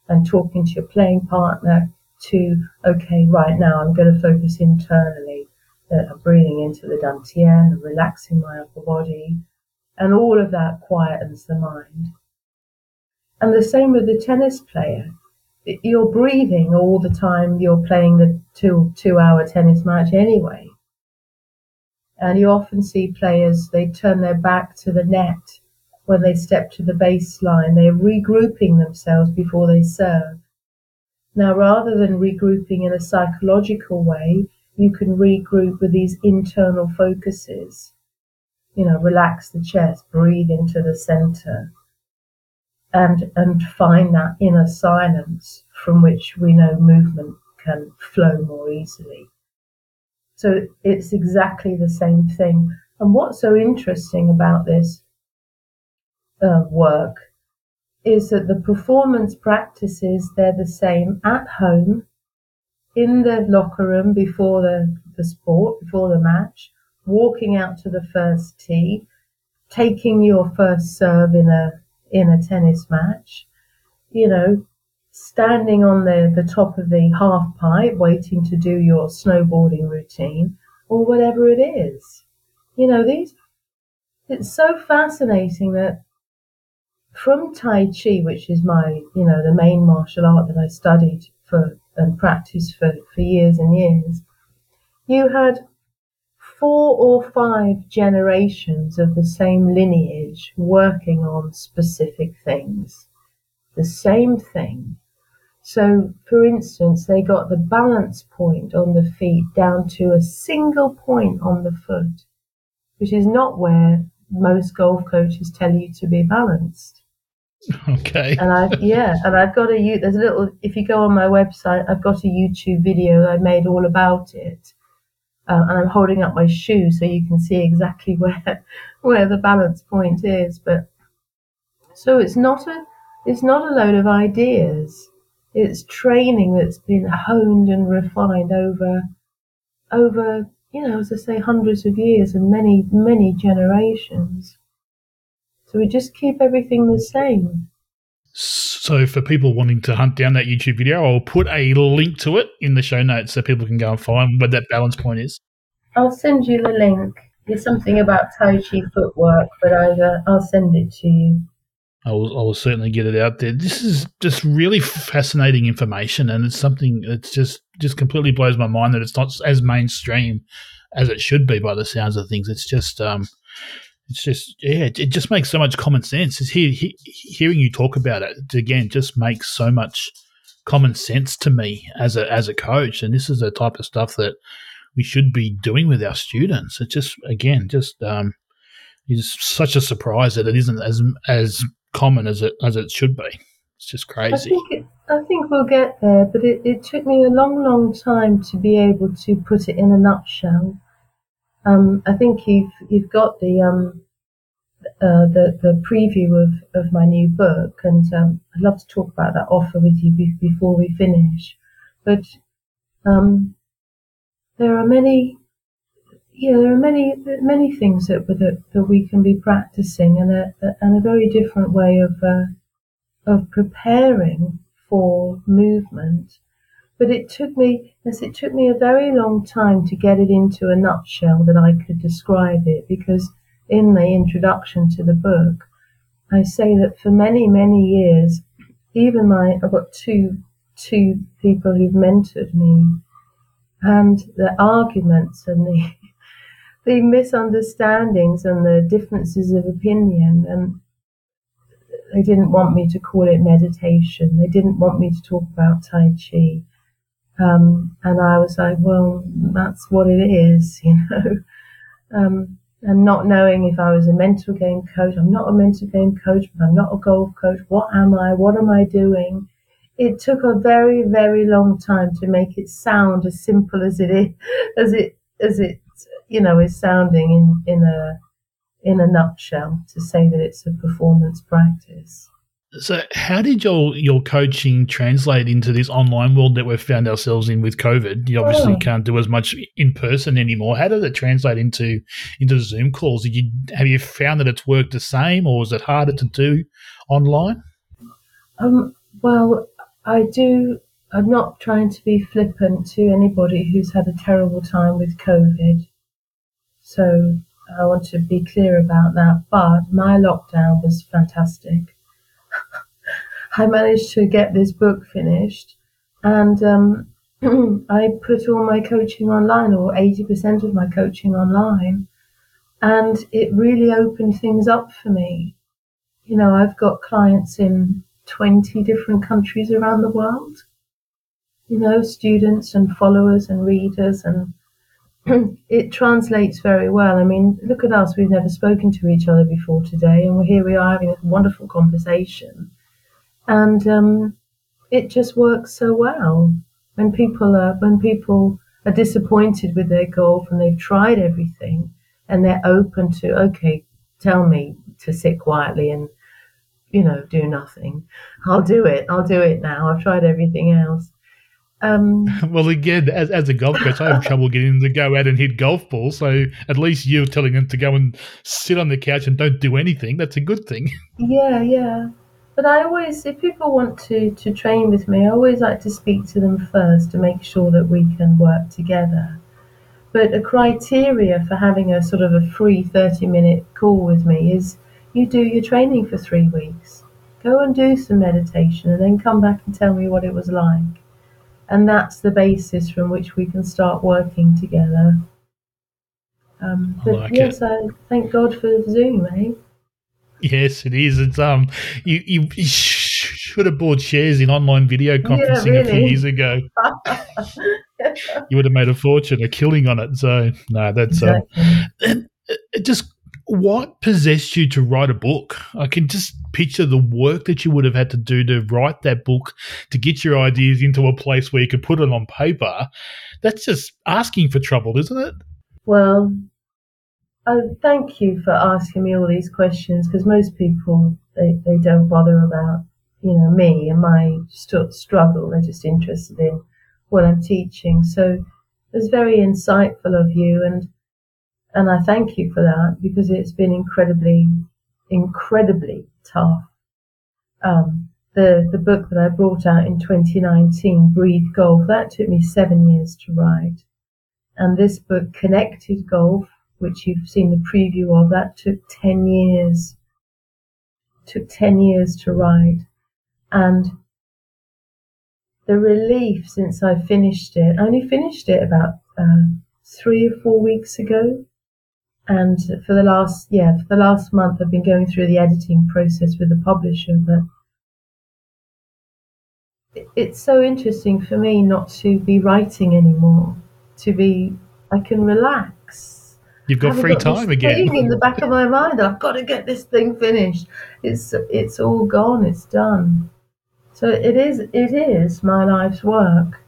and talking to your playing partner to, okay, right now I'm going to focus internally. Uh, I'm breathing into the dantian and relaxing my upper body. And all of that quietens the mind. And the same with the tennis player you're breathing all the time you're playing the two two hour tennis match anyway. And you often see players they turn their back to the net when they step to the baseline. They're regrouping themselves before they serve. Now, rather than regrouping in a psychological way, you can regroup with these internal focuses. You know, relax the chest, breathe into the center, and and find that inner silence from which we know movement can flow more easily. So it's exactly the same thing. And what's so interesting about this uh, work is that the performance practices they're the same at home, in the locker room before the, the sport, before the match, walking out to the first tee, taking your first serve in a in a tennis match, you know, standing on the, the top of the half pipe waiting to do your snowboarding routine or whatever it is. You know, these it's so fascinating that from Tai Chi, which is my, you know, the main martial art that I studied for and practiced for, for years and years, you had four or five generations of the same lineage working on specific things. The same thing. So, for instance, they got the balance point on the feet down to a single point on the foot, which is not where most golf coaches tell you to be balanced. Okay. And I yeah, and I've got a you there's a little if you go on my website, I've got a YouTube video I made all about it. Um, and I'm holding up my shoe so you can see exactly where where the balance point is. But so it's not a it's not a load of ideas. It's training that's been honed and refined over over you know, as I say, hundreds of years and many many generations. So we just keep everything the same. So, for people wanting to hunt down that YouTube video, I'll put a link to it in the show notes so people can go and find where that balance point is. I'll send you the link. There's something about Tai Chi footwork, but I, uh, I'll send it to you. I will, I will certainly get it out there. This is just really fascinating information, and it's something that's just just completely blows my mind that it's not as mainstream as it should be by the sounds of things. It's just um, it's just yeah, it, just makes so much common sense. It's he, he, hearing you talk about it again just makes so much common sense to me as a as a coach, and this is the type of stuff that we should be doing with our students. It just again just um, is such a surprise that it isn't as as common as it as it should be. It's just crazy. I think, it, I think we'll get there, but it, it took me a long, long time to be able to put it in a nutshell. Um, I think you've you've got the um, uh, the the preview of, of my new book, and um, I'd love to talk about that offer with you be- before we finish. But um, there are many, yeah, there are many many things that that, that we can be practicing, and a, and a very different way of uh, of preparing for movement but it took me, yes, it took me a very long time to get it into a nutshell that I could describe it because in the introduction to the book, I say that for many, many years, even my, I've got two, two people who've mentored me and the arguments and the, the misunderstandings and the differences of opinion and they didn't want me to call it meditation. They didn't want me to talk about Tai Chi. Um, and I was like, well, that's what it is, you know. Um, and not knowing if I was a mental game coach, I'm not a mental game coach, but I'm not a golf coach. What am I? What am I doing? It took a very, very long time to make it sound as simple as it is, as it, as it, you know, is sounding in, in a, in a nutshell to say that it's a performance practice. So, how did your your coaching translate into this online world that we've found ourselves in with COVID? You obviously oh. can't do as much in person anymore. How did it translate into into Zoom calls? Did you have you found that it's worked the same, or was it harder to do online? Um, well, I do. I'm not trying to be flippant to anybody who's had a terrible time with COVID. So I want to be clear about that. But my lockdown was fantastic I managed to get this book finished, and um, I put all my coaching online, or 80% of my coaching online, and it really opened things up for me. You know, I've got clients in 20 different countries around the world, you know, students and followers and readers, and it translates very well. I mean, look at us, we've never spoken to each other before today, and here we are having a wonderful conversation and um, it just works so well when people are when people are disappointed with their golf and they've tried everything and they're open to okay tell me to sit quietly and you know, do nothing. I'll do it. I'll do it now. I've tried everything else. Um, well, again, as, as a golf coach, I have trouble getting them to go out and hit golf balls. So at least you're telling them to go and sit on the couch and don't do anything. That's a good thing. Yeah, yeah. But I always, if people want to, to train with me, I always like to speak to them first to make sure that we can work together. But a criteria for having a sort of a free 30 minute call with me is you do your training for three weeks. Go and do some meditation and then come back and tell me what it was like. And that's the basis from which we can start working together. Um, but like yes, it. I thank God for Zoom, eh? Yes, it is. It's um, you you, should have bought shares in online video conferencing yeah, really. a few years ago. you would have made a fortune, a killing on it. So no, that's um, exactly. um, and just what possessed you to write a book? I can just picture the work that you would have had to do to write that book, to get your ideas into a place where you could put it on paper. That's just asking for trouble, isn't it? Well, Oh, thank you for asking me all these questions because most people they, they don't bother about you know me and my st- struggle. They're just interested in what I'm teaching. So it's very insightful of you, and and I thank you for that because it's been incredibly, incredibly tough. Um, the the book that I brought out in 2019, Breathe Golf, that took me seven years to write, and this book, Connected Golf which you've seen the preview of, that took 10 years. Took 10 years to write. And the relief since I finished it, I only finished it about uh, three or four weeks ago. And for the last, yeah, for the last month, I've been going through the editing process with the publisher. But it's so interesting for me not to be writing anymore, to be, I can relax You've got free got time again. in the back of my mind, I've got to get this thing finished. It's it's all gone. It's done. So it is. It is my life's work,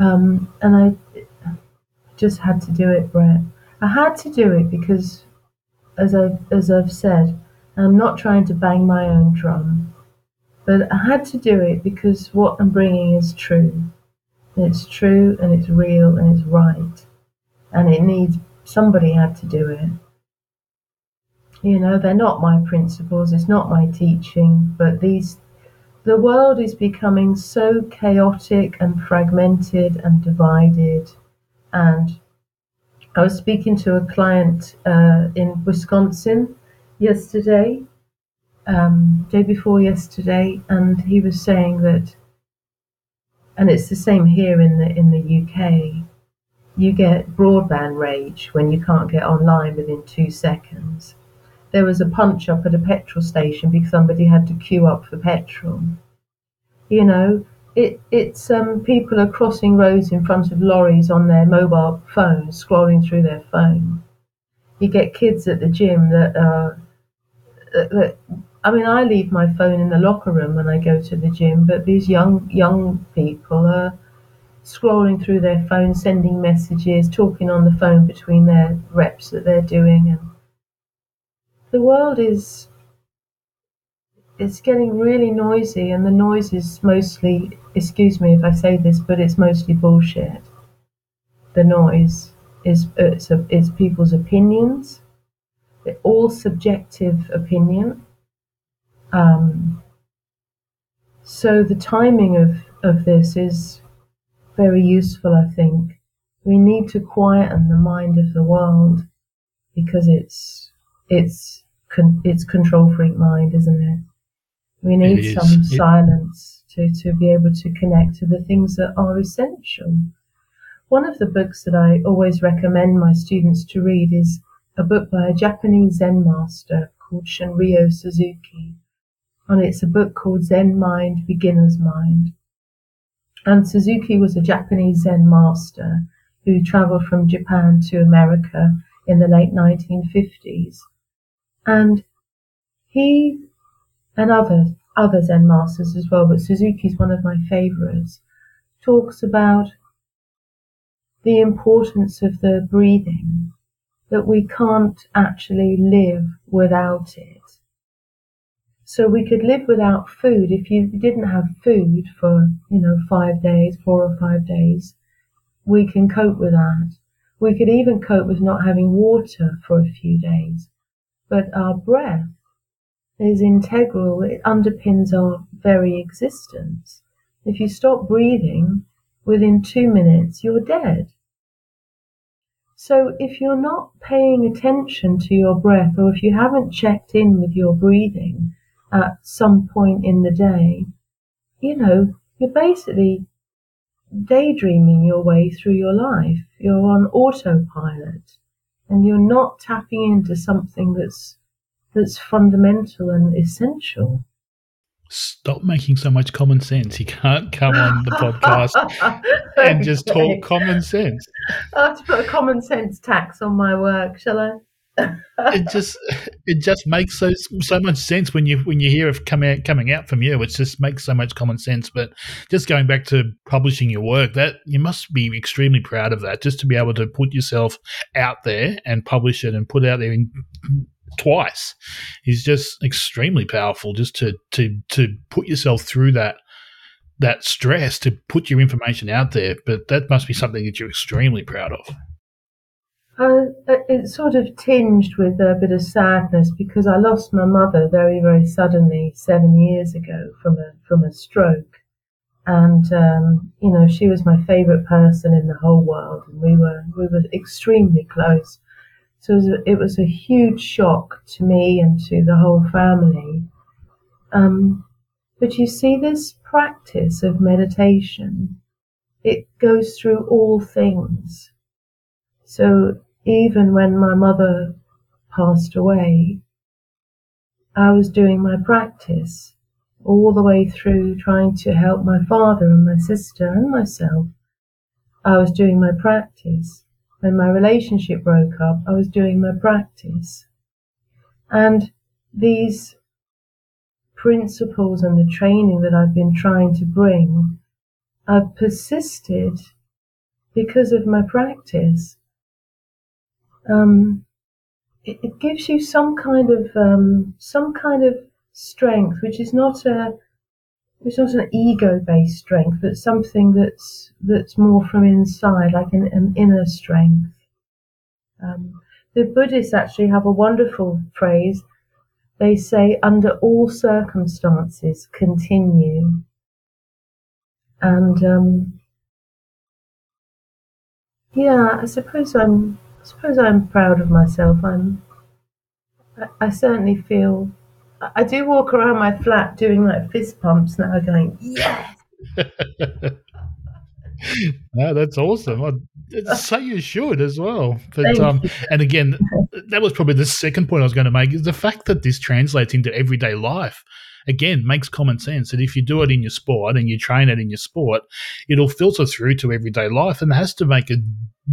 um, and I just had to do it, Brent. I had to do it because, as I've as I've said, I'm not trying to bang my own drum, but I had to do it because what I'm bringing is true. And It's true and it's real and it's right, and it needs somebody had to do it. You know, they're not my principles, it's not my teaching, but these the world is becoming so chaotic and fragmented and divided. And I was speaking to a client uh, in Wisconsin yesterday, um, day before yesterday, and he was saying that, and it's the same here in the in the UK you get broadband rage when you can't get online within two seconds. There was a punch up at a petrol station because somebody had to queue up for petrol. You know, it, it's um, people are crossing roads in front of lorries on their mobile phones, scrolling through their phone. You get kids at the gym that are. That, I mean, I leave my phone in the locker room when I go to the gym, but these young young people are scrolling through their phone, sending messages, talking on the phone between their reps that they're doing, and the world is it's getting really noisy, and the noise is mostly, excuse me if I say this, but it's mostly bullshit. The noise is it's, a, it's people's opinions, They're all subjective opinion. Um, so the timing of, of this is very useful, I think. We need to quieten the mind of the world because it's it's con- it's control freak mind, isn't it? We need some it- silence to, to be able to connect to the things that are essential. One of the books that I always recommend my students to read is a book by a Japanese Zen master called Shunryu Suzuki. And it's a book called Zen Mind, Beginner's Mind. And Suzuki was a Japanese Zen master who traveled from Japan to America in the late 1950s. And he and other, other Zen masters as well, but Suzuki's one of my favorites, talks about the importance of the breathing, that we can't actually live without it. So we could live without food if you didn't have food for, you know, five days, four or five days. We can cope with that. We could even cope with not having water for a few days. But our breath is integral. It underpins our very existence. If you stop breathing, within two minutes, you're dead. So if you're not paying attention to your breath, or if you haven't checked in with your breathing at some point in the day, you know, you're basically daydreaming your way through your life. You're on autopilot and you're not tapping into something that's that's fundamental and essential. Stop making so much common sense. You can't come on the podcast and just talk common sense. I have to put a common sense tax on my work, shall I? it just it just makes so so much sense when you when you hear it coming out coming out from you. It just makes so much common sense. But just going back to publishing your work, that you must be extremely proud of that. Just to be able to put yourself out there and publish it and put it out there in twice is just extremely powerful. Just to to to put yourself through that that stress to put your information out there. But that must be something that you're extremely proud of. Uh, it's sort of tinged with a bit of sadness because I lost my mother very, very suddenly seven years ago from a from a stroke, and um, you know she was my favourite person in the whole world, and we were we were extremely close. So it was a, it was a huge shock to me and to the whole family. Um, but you see, this practice of meditation, it goes through all things. So even when my mother passed away, I was doing my practice all the way through trying to help my father and my sister and myself. I was doing my practice. When my relationship broke up, I was doing my practice. And these principles and the training that I've been trying to bring, I've persisted because of my practice. Um, it, it, gives you some kind of um, some kind of strength, which is not a it's not an ego-based strength, but something that's that's more from inside, like an, an inner strength. Um, the Buddhists actually have a wonderful phrase. They say, "Under all circumstances, continue." And um, yeah, I suppose I'm. I suppose I'm proud of myself. I'm. I, I certainly feel I do walk around my flat doing like fist pumps now, going, yes. no, that's awesome. I'd say you should as well. But um, and again, that was probably the second point I was going to make is the fact that this translates into everyday life. Again, makes common sense that if you do it in your sport and you train it in your sport, it'll filter through to everyday life and it has to make a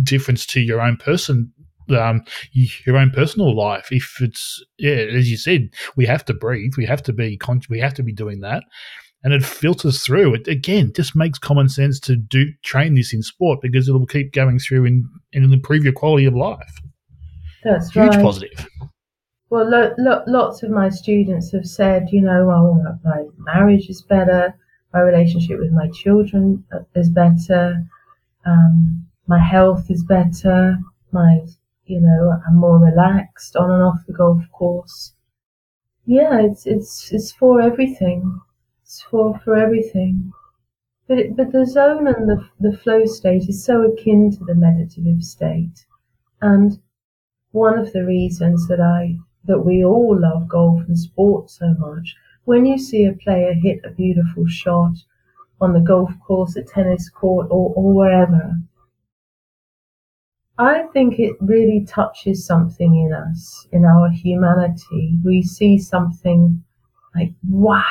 difference to your own person um, your own personal life. If it's yeah, as you said, we have to breathe. We have to be con- we have to be doing that, and it filters through. It again just makes common sense to do train this in sport because it'll keep going through and, and improve your quality of life. That's huge right. positive. Well, lo- lo- lots of my students have said, you know, well, my marriage is better, my relationship with my children uh, is better, um, my health is better, my you know, I'm more relaxed on and off the golf course. Yeah, it's it's it's for everything. It's for for everything. But it, but the zone and the the flow state is so akin to the meditative state, and one of the reasons that I that we all love golf and sport so much. When you see a player hit a beautiful shot on the golf course, a tennis court, or, or wherever, I think it really touches something in us, in our humanity. We see something like, wow,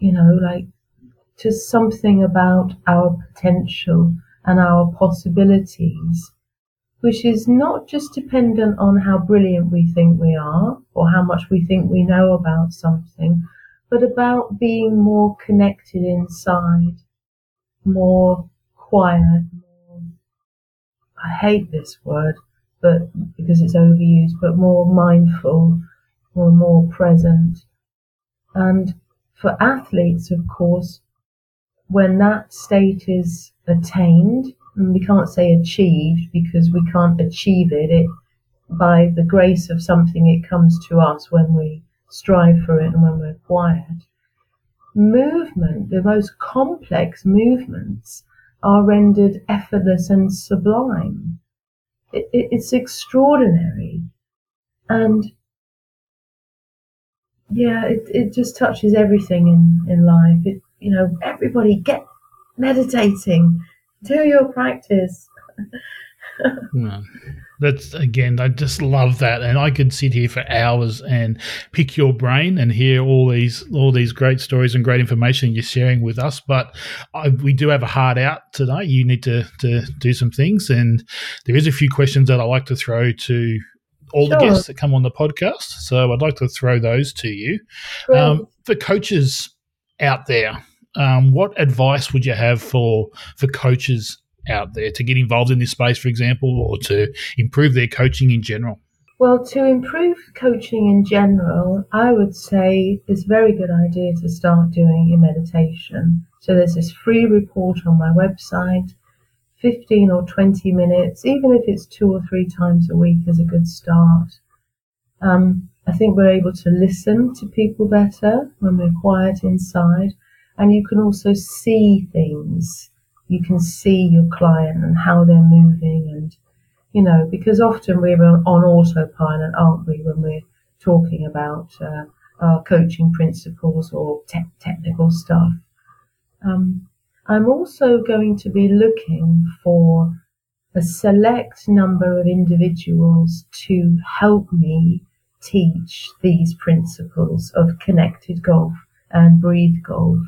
you know, like just something about our potential and our possibilities, which is not just dependent on how brilliant we think we are or how much we think we know about something, but about being more connected inside, more quiet, I hate this word, but because it's overused, but more mindful or more present. And for athletes, of course, when that state is attained, and we can't say achieved because we can't achieve it, it by the grace of something, it comes to us when we strive for it and when we're quiet. Movement, the most complex movements, are rendered effortless and sublime. It, it, it's extraordinary. And yeah, it, it just touches everything in, in life. It, you know, everybody get meditating, do your practice. That's again, I just love that, and I could sit here for hours and pick your brain and hear all these all these great stories and great information you're sharing with us. But I, we do have a hard out today. You need to to do some things, and there is a few questions that I like to throw to all sure. the guests that come on the podcast. So I'd like to throw those to you. Um, for coaches out there, um, what advice would you have for for coaches out there to get involved in this space, for example, or to improve their coaching in general? Well, to improve coaching in general, I would say it's a very good idea to start doing your meditation. So there's this free report on my website, 15 or 20 minutes, even if it's two or three times a week, is a good start. Um, I think we're able to listen to people better when we're quiet inside, and you can also see things you can see your client and how they're moving and you know because often we're on, on autopilot aren't we when we're talking about uh, our coaching principles or te- technical stuff. Um, i'm also going to be looking for a select number of individuals to help me teach these principles of connected golf and breathe golf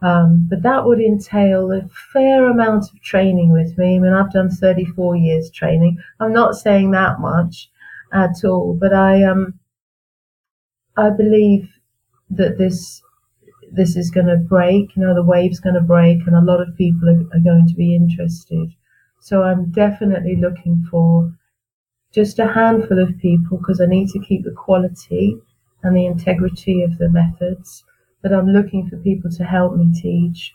um, but that would entail a fair amount of training with me. I mean, I've done 34 years training. I'm not saying that much at all, but I um, I believe that this this is going to break. You know, the wave's going to break, and a lot of people are, are going to be interested. So I'm definitely looking for just a handful of people because I need to keep the quality and the integrity of the methods but I'm looking for people to help me teach.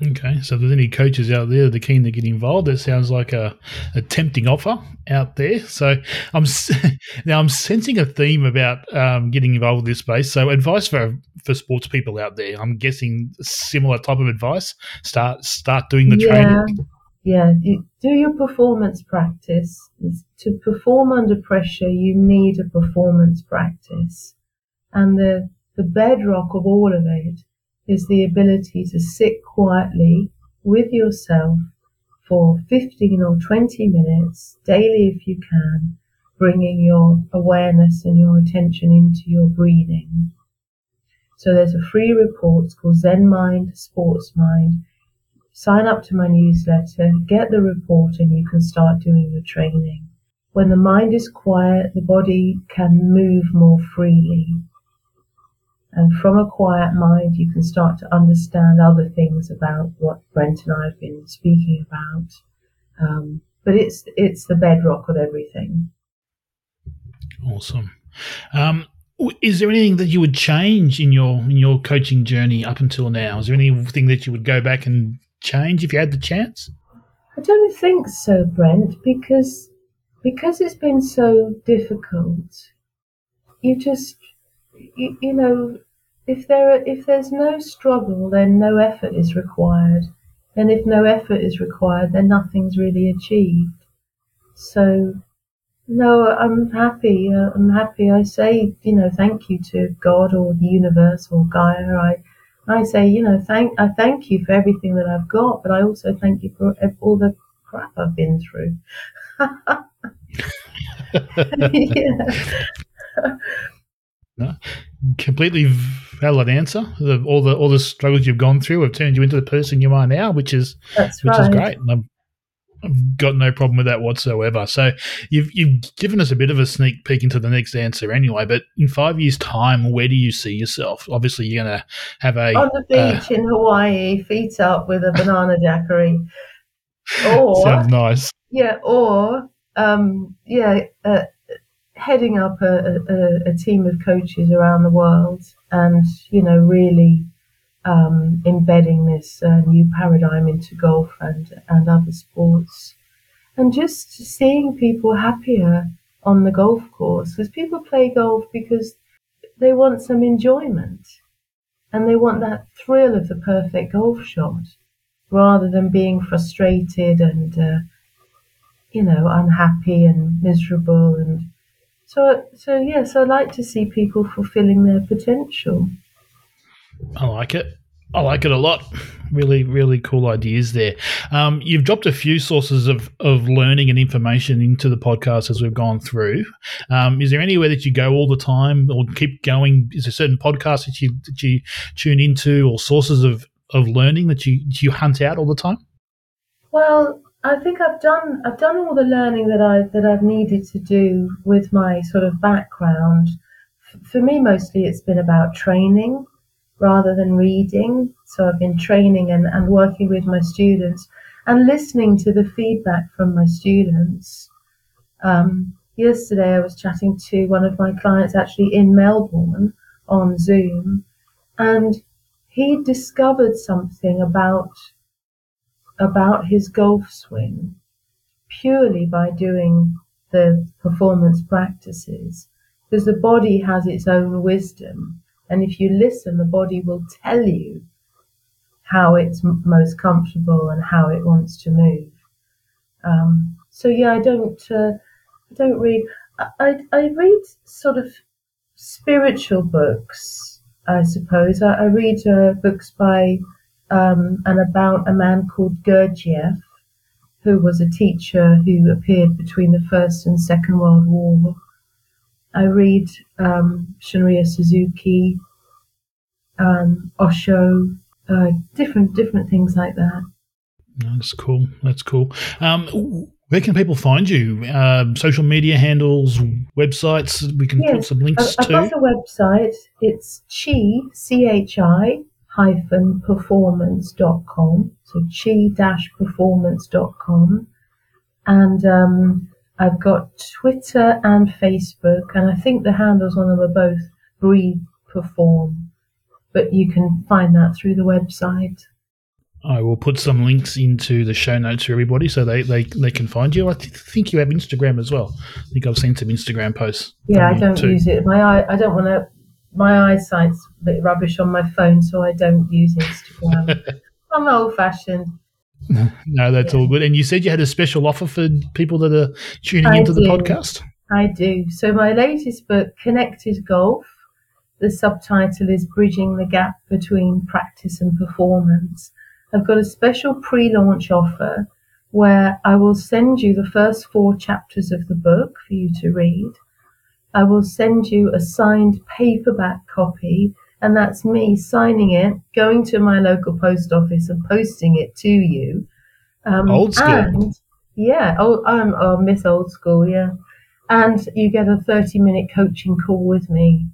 Okay, so if there's any coaches out there that are keen to get involved, that sounds like a, a tempting offer out there. So I'm now I'm sensing a theme about um, getting involved with this space. So advice for for sports people out there. I'm guessing similar type of advice. Start start doing the yeah. training. Yeah, you, do your performance practice. To perform under pressure, you need a performance practice, and the the bedrock of all of it is the ability to sit quietly with yourself for 15 or 20 minutes daily if you can, bringing your awareness and your attention into your breathing. So there's a free report, it's called Zen Mind, Sports Mind. Sign up to my newsletter, get the report, and you can start doing your training. When the mind is quiet, the body can move more freely. And from a quiet mind, you can start to understand other things about what Brent and I have been speaking about. Um, but it's it's the bedrock of everything. Awesome. Um, is there anything that you would change in your in your coaching journey up until now? Is there anything that you would go back and change if you had the chance? I don't think so, Brent, because because it's been so difficult. You just you, you know, if there are, if there's no struggle, then no effort is required, and if no effort is required, then nothing's really achieved. So, no, I'm happy. Uh, I'm happy. I say, you know, thank you to God or the universe or Gaia. I, I say, you know, thank I thank you for everything that I've got, but I also thank you for all the crap I've been through. yeah. No, completely valid answer. The, all the all the struggles you've gone through have turned you into the person you are now, which is That's which right. is great. And I've got no problem with that whatsoever. So you've you've given us a bit of a sneak peek into the next answer anyway. But in five years' time, where do you see yourself? Obviously, you're going to have a on the beach uh, in Hawaii, feet up with a banana daiquiri. Or sounds nice. Yeah, or um, yeah. Uh, heading up a, a, a, team of coaches around the world and, you know, really um, embedding this uh, new paradigm into golf and, and other sports. And just seeing people happier on the golf course because people play golf because they want some enjoyment and they want that thrill of the perfect golf shot rather than being frustrated and uh, you know unhappy and miserable and so so yes i like to see people fulfilling their potential i like it I like it a lot. Really, really cool ideas there. Um, you've dropped a few sources of, of learning and information into the podcast as we've gone through. Um, is there anywhere that you go all the time or keep going? Is there certain podcasts that you that you tune into or sources of, of learning that you you hunt out all the time? Well, I think I've done I've done all the learning that I that I've needed to do with my sort of background. For me, mostly it's been about training rather than reading. So I've been training and, and working with my students and listening to the feedback from my students. Um, yesterday, I was chatting to one of my clients actually in Melbourne on Zoom, and he discovered something about about his golf swing purely by doing the performance practices because the body has its own wisdom and if you listen, the body will tell you how it's m- most comfortable and how it wants to move. Um, so yeah, I don't, uh, I don't read. I, I read sort of spiritual books, I suppose. I, I read uh, books by um, and about a man called Gurdjieff, who was a teacher who appeared between the First and Second World War. I read um, Shunryu Suzuki, um, Osho, uh, different different things like that. That's cool. That's cool. Um, where can people find you? Um, social media handles, websites. We can yes, put some links I've to. I've got a website. It's chi c h i hyphen performance.com. So chi dash performance.com. And um, I've got Twitter and Facebook, and I think the handles on them are both Breathe Perform. But you can find that through the website. I will put some links into the show notes for everybody so they, they, they can find you. I th- think you have Instagram as well. I think I've seen some Instagram posts. Yeah, I don't too. use it. My eye, I don't want to. My eyesight's a bit rubbish on my phone, so I don't use Instagram. I'm old fashioned. No, that's yeah. all good. And you said you had a special offer for people that are tuning I into do. the podcast. I do. So my latest book, Connected Golf. The subtitle is Bridging the Gap Between Practice and Performance. I've got a special pre-launch offer where I will send you the first four chapters of the book for you to read. I will send you a signed paperback copy and that's me signing it, going to my local post office and posting it to you. Um, old school. And, yeah, oh, I'm oh, Miss Old School, yeah. And you get a 30 minute coaching call with me.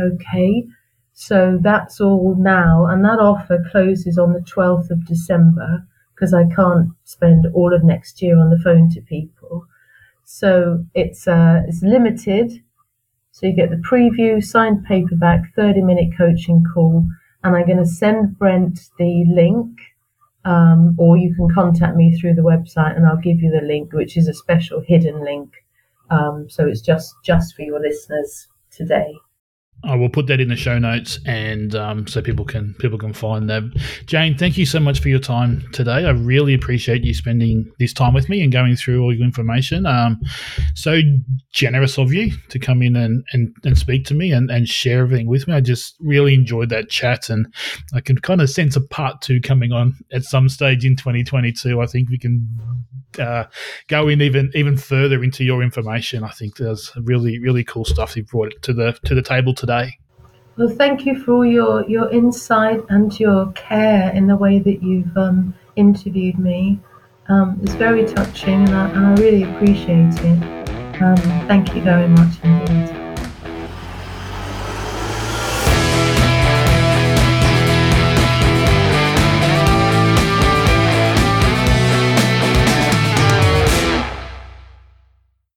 Okay. So that's all now. And that offer closes on the 12th of December because I can't spend all of next year on the phone to people. So it's, uh, it's limited so you get the preview, signed paperback, 30 minute coaching call, and I'm going to send Brent the link, um, or you can contact me through the website and I'll give you the link, which is a special hidden link. Um, so it's just just for your listeners today. I will put that in the show notes, and um, so people can people can find them. Jane, thank you so much for your time today. I really appreciate you spending this time with me and going through all your information. Um, so generous of you to come in and, and, and speak to me and, and share everything with me. I just really enjoyed that chat, and I can kind of sense a part two coming on at some stage in 2022. I think we can uh, go in even even further into your information. I think there's really really cool stuff you brought to the to the table today. Well, thank you for all your your insight and your care in the way that you've um, interviewed me. Um, it's very touching, and I, and I really appreciate it. Um, thank you very much indeed.